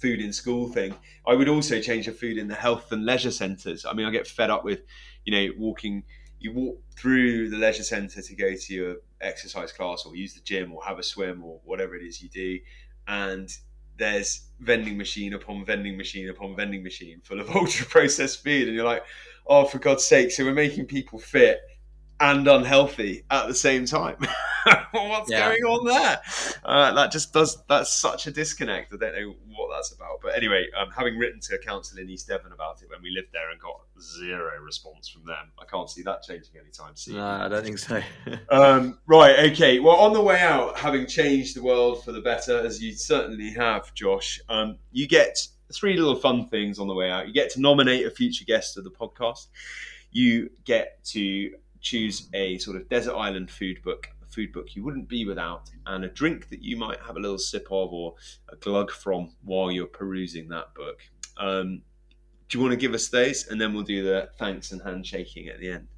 food in school thing. I would also change the food in the health and leisure centres. I mean, I get fed up with, you know, walking. You walk through the leisure centre to go to your exercise class or use the gym or have a swim or whatever it is you do and there's vending machine upon vending machine upon vending machine full of ultra processed food and you're like oh for god's sake. So we're making people fit and unhealthy at the same time. What's yeah. going on there? Uh, that just does. That's such a disconnect. I don't know what that's about. But anyway, um, having written to a council in East Devon about it when we lived there and got zero response from them, I can't see that changing anytime soon. No, I don't think so. um, right. Okay. Well, on the way out, having changed the world for the better, as you certainly have, Josh, um, you get three little fun things on the way out. You get to nominate a future guest of the podcast. You get to choose a sort of desert island food book, a food book you wouldn't be without, and a drink that you might have a little sip of or a glug from while you're perusing that book. Um, do you want to give us those, and then we'll do the thanks and handshaking at the end?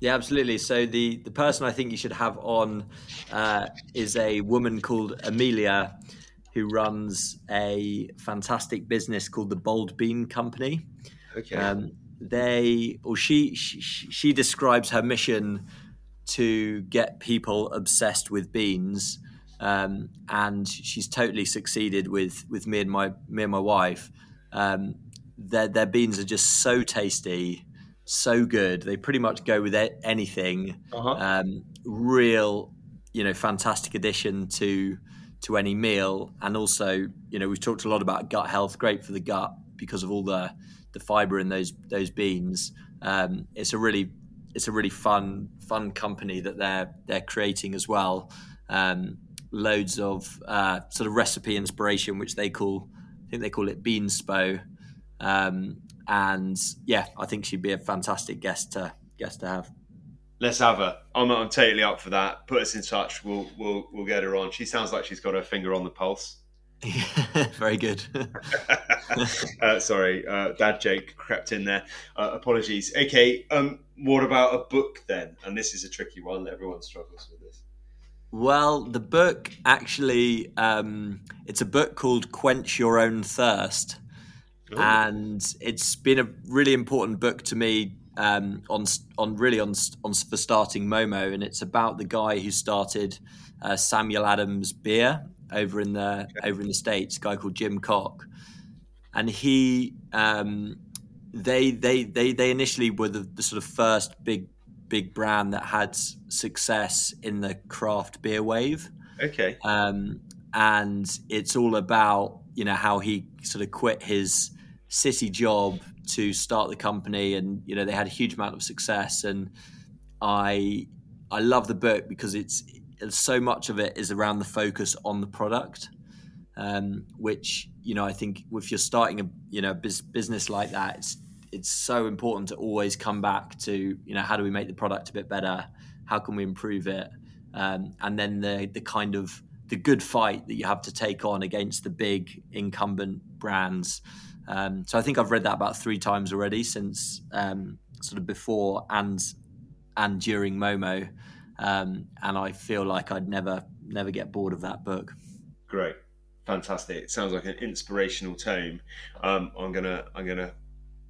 Yeah, absolutely. So the the person I think you should have on uh, is a woman called Amelia, who runs a fantastic business called the Bold Bean Company. Okay. Um, they or she, she she describes her mission to get people obsessed with beans um, and she's totally succeeded with with me and my me and my wife. Um, their their beans are just so tasty so good. They pretty much go with anything. Uh-huh. um, real you know fantastic addition to to any meal. And also you know we've talked a lot about gut health. Great for the gut because of all the the fiber in those those beans. Um, it's a really it's a really fun fun company that they're they're creating as well. Um, loads of uh, sort of recipe inspiration, which they call I think they call it Beanspo. Um, and yeah, I think she'd be a fantastic guest to guest to have. Let's have her. I'm, I'm totally up for that. Put us in touch. We'll we'll we'll get her on. She sounds like she's got her finger on the pulse. Very good. uh, sorry, uh, dad joke crept in there. Uh, apologies. Okay, um, what about a book then? And this is a tricky one. Everyone struggles with this. Well, the book actually, um, it's a book called Quench Your Own Thirst. Ooh. And it's been a really important book to me um, on on really on, on for starting Momo, and it's about the guy who started uh, Samuel Adams Beer over in the okay. over in the states, a guy called Jim Koch, and he um, they they they they initially were the, the, sort of first big big brand that had success in the craft beer wave. Okay, um, and it's all about you know how he sort of quit his city job to start the company, and you know they had a huge amount of success, and I I love the book because it's so much of it is around the focus on the product, um, which you know I think if you're starting a you know business like that, it's it's so important to always come back to you know how do we make the product a bit better, how can we improve it, um, and then the the kind of the good fight that you have to take on against the big incumbent brands. Um, so I think I've read that about three times already since um, sort of before and and during Momo, um, and I feel like I'd never never get bored of that book. Great, fantastic! It sounds like an inspirational tome. Um, I'm gonna I'm gonna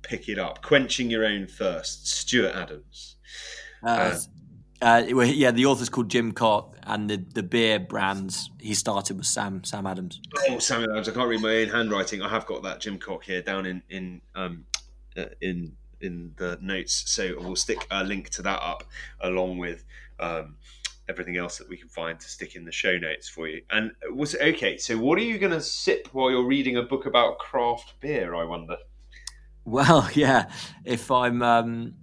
pick it up. Quenching your own thirst, Stuart Adams. Uh, uh, yeah, the author's called Jim Koch, and the, the beer brands he started with Sam Sam Adams. Oh, Sam Adams! I can't read my own handwriting. I have got that Jim Koch here down in in um, uh, in in the notes, so we'll stick a link to that up along with um, everything else that we can find to stick in the show notes for you. And was okay. So, what are you going to sip while you're reading a book about craft beer? I wonder. Well, yeah, if I'm um,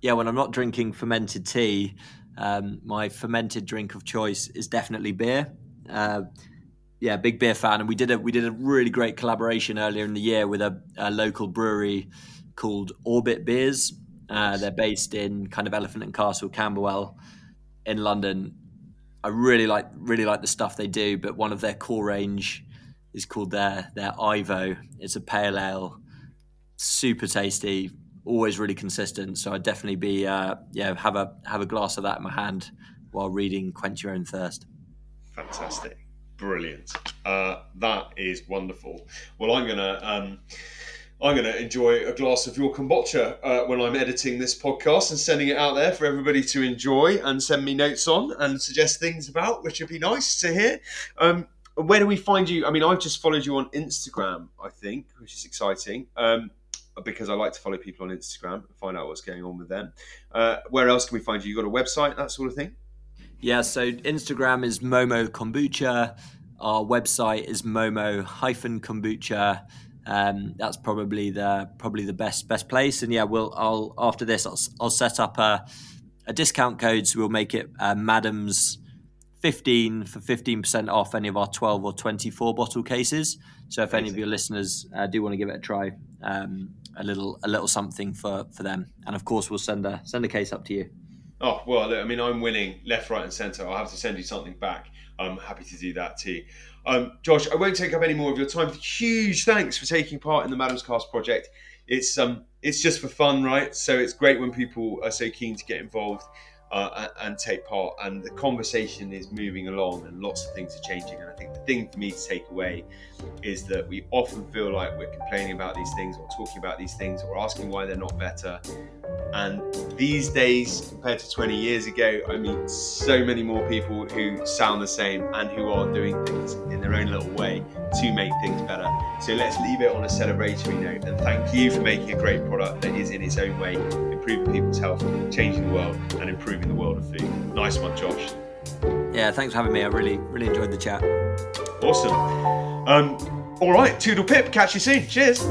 yeah, when I'm not drinking fermented tea um, my fermented drink of choice is definitely beer. Uh, yeah, big beer fan, and we did a we did a really great collaboration earlier in the year with a, a local brewery called Orbit Beers. Uh, they're based in kind of Elephant and Castle, Camberwell, in London. I really like really like the stuff they do, but one of their core range is called their their Ivo. It's a pale ale, super tasty, always really consistent. So I'd definitely be uh, yeah have a have a glass of that in my hand while reading Quench Your Own Thirst. Fantastic, brilliant. Uh, that is wonderful. Well, I'm gonna. Um, I'm going to enjoy a glass of your kombucha uh, when I'm editing this podcast and sending it out there for everybody to enjoy and send me notes on and suggest things about, which would be nice to hear. Um, where do we find you? I mean, I've just followed you on Instagram, I think, which is exciting. Um, because I like to follow people on Instagram and find out what's going on with them. Uh, where else can we find you? You got a website, that sort of thing? Yeah, so Instagram is Momo Kombucha. Our website is Momo hyphen Kombucha. Um, that's probably the probably the best best place. And yeah, we'll I'll after this I'll, I'll set up a, a discount code, so we'll make it uh, Maddams fifteen for fifteen percent off any of our twelve or twenty four bottle cases. So if any of your listeners uh, do want to give it a try, um, a little a little something for for them. And of course, we'll send a send a case up to you. Oh well, I mean, I'm winning left, right, and centre. I'll have to send you something back. I'm happy to do that too. Um, Josh, I won't take up any more of your time. Huge thanks for taking part in the Maddams Cast project. It's um, it's just for fun, right? So it's great when people are so keen to get involved uh, and take part. And the conversation is moving along, and lots of things are changing. And I think the thing for me to take away is that we often feel like we're complaining about these things, or talking about these things, or asking why they're not better. And these days, compared to 20 years ago, I meet so many more people who sound the same and who are doing things in their own little way to make things better. So let's leave it on a celebratory note. And thank you for making a great product that is in its own way improving people's health, changing the world, and improving the world of food. Nice one, Josh. Yeah, thanks for having me. I really, really enjoyed the chat. Awesome. Um, all right, Toodle Pip. Catch you soon. Cheers.